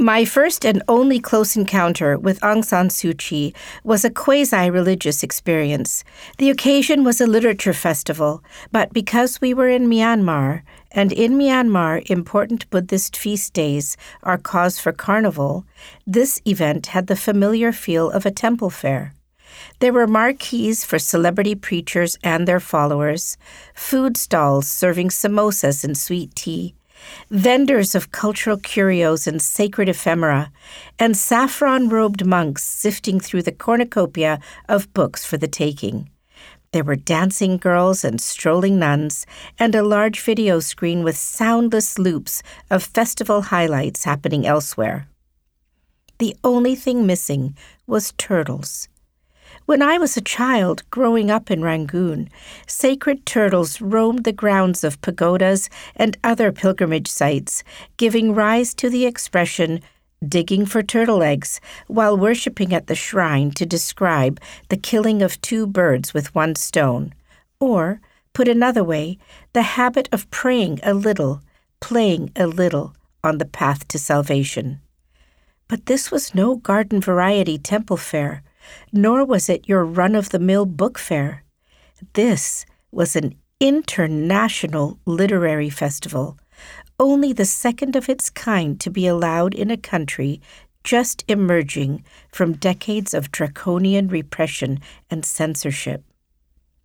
My first and only close encounter with Aung San Suu Kyi was a quasi religious experience. The occasion was a literature festival, but because we were in Myanmar, and in Myanmar important Buddhist feast days are cause for carnival, this event had the familiar feel of a temple fair. There were marquees for celebrity preachers and their followers, food stalls serving samosas and sweet tea, vendors of cultural curios and sacred ephemera, and saffron robed monks sifting through the cornucopia of books for the taking. There were dancing girls and strolling nuns, and a large video screen with soundless loops of festival highlights happening elsewhere. The only thing missing was turtles. When I was a child growing up in Rangoon, sacred turtles roamed the grounds of pagodas and other pilgrimage sites, giving rise to the expression digging for turtle eggs while worshipping at the shrine to describe the killing of two birds with one stone. Or, put another way, the habit of praying a little, playing a little on the path to salvation. But this was no garden variety temple fair nor was it your run of the mill book fair. This was an international literary festival, only the second of its kind to be allowed in a country just emerging from decades of draconian repression and censorship.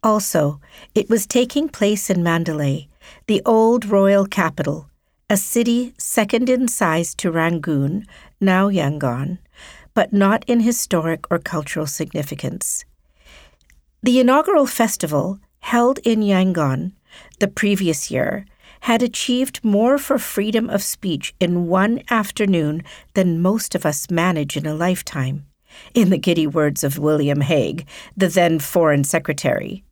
Also, it was taking place in Mandalay, the old royal capital, a city second in size to Rangoon, now Yangon, but not in historic or cultural significance. The inaugural festival, held in Yangon the previous year, had achieved more for freedom of speech in one afternoon than most of us manage in a lifetime, in the giddy words of William Hague, the then Foreign Secretary.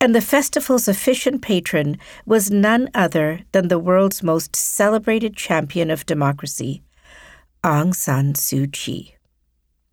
And the festival's efficient patron was none other than the world's most celebrated champion of democracy, Aung San Suu Kyi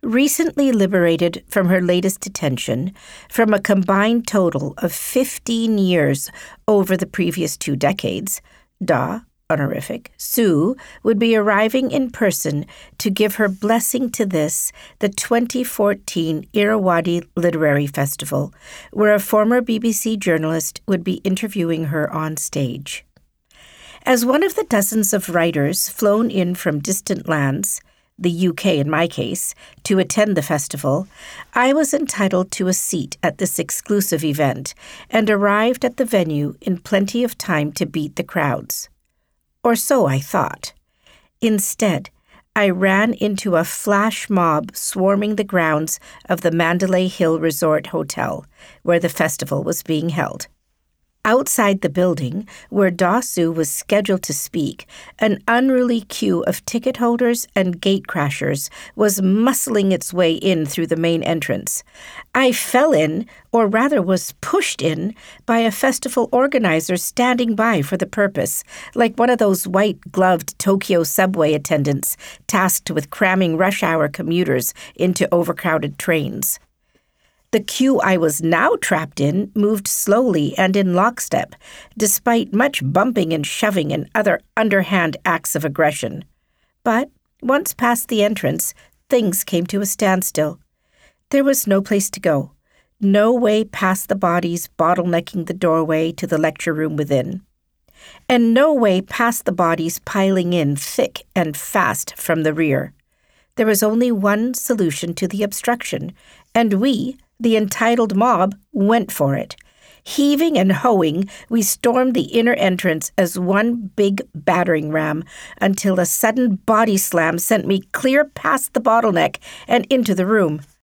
recently liberated from her latest detention from a combined total of 15 years over the previous two decades, Daw, honorific, Suu would be arriving in person to give her blessing to this, the 2014 Irrawaddy Literary Festival, where a former BBC journalist would be interviewing her on stage. As one of the dozens of writers flown in from distant lands, the UK in my case, to attend the festival, I was entitled to a seat at this exclusive event and arrived at the venue in plenty of time to beat the crowds. Or so I thought. Instead, I ran into a flash mob swarming the grounds of the Mandalay Hill Resort Hotel, where the festival was being held. Outside the building, where Daw Suu was scheduled to speak, an unruly queue of ticket holders and gate crashers was muscling its way in through the main entrance. I fell in, or rather was pushed in, by a festival organizer standing by for the purpose, like one of those white gloved Tokyo subway attendants tasked with cramming rush hour commuters into overcrowded trains. The queue I was now trapped in moved slowly and in lockstep, despite much bumping and shoving and other underhand acts of aggression. But once past the entrance, things came to a standstill. There was no place to go, no way past the bodies bottlenecking the doorway to the lecture room within, and no way past the bodies piling in thick and fast from the rear. There was only one solution to the obstruction, and we, the entitled mob went for it. Heaving and hoeing, we stormed the inner entrance as one big battering ram until a sudden body slam sent me clear past the bottleneck and into the room.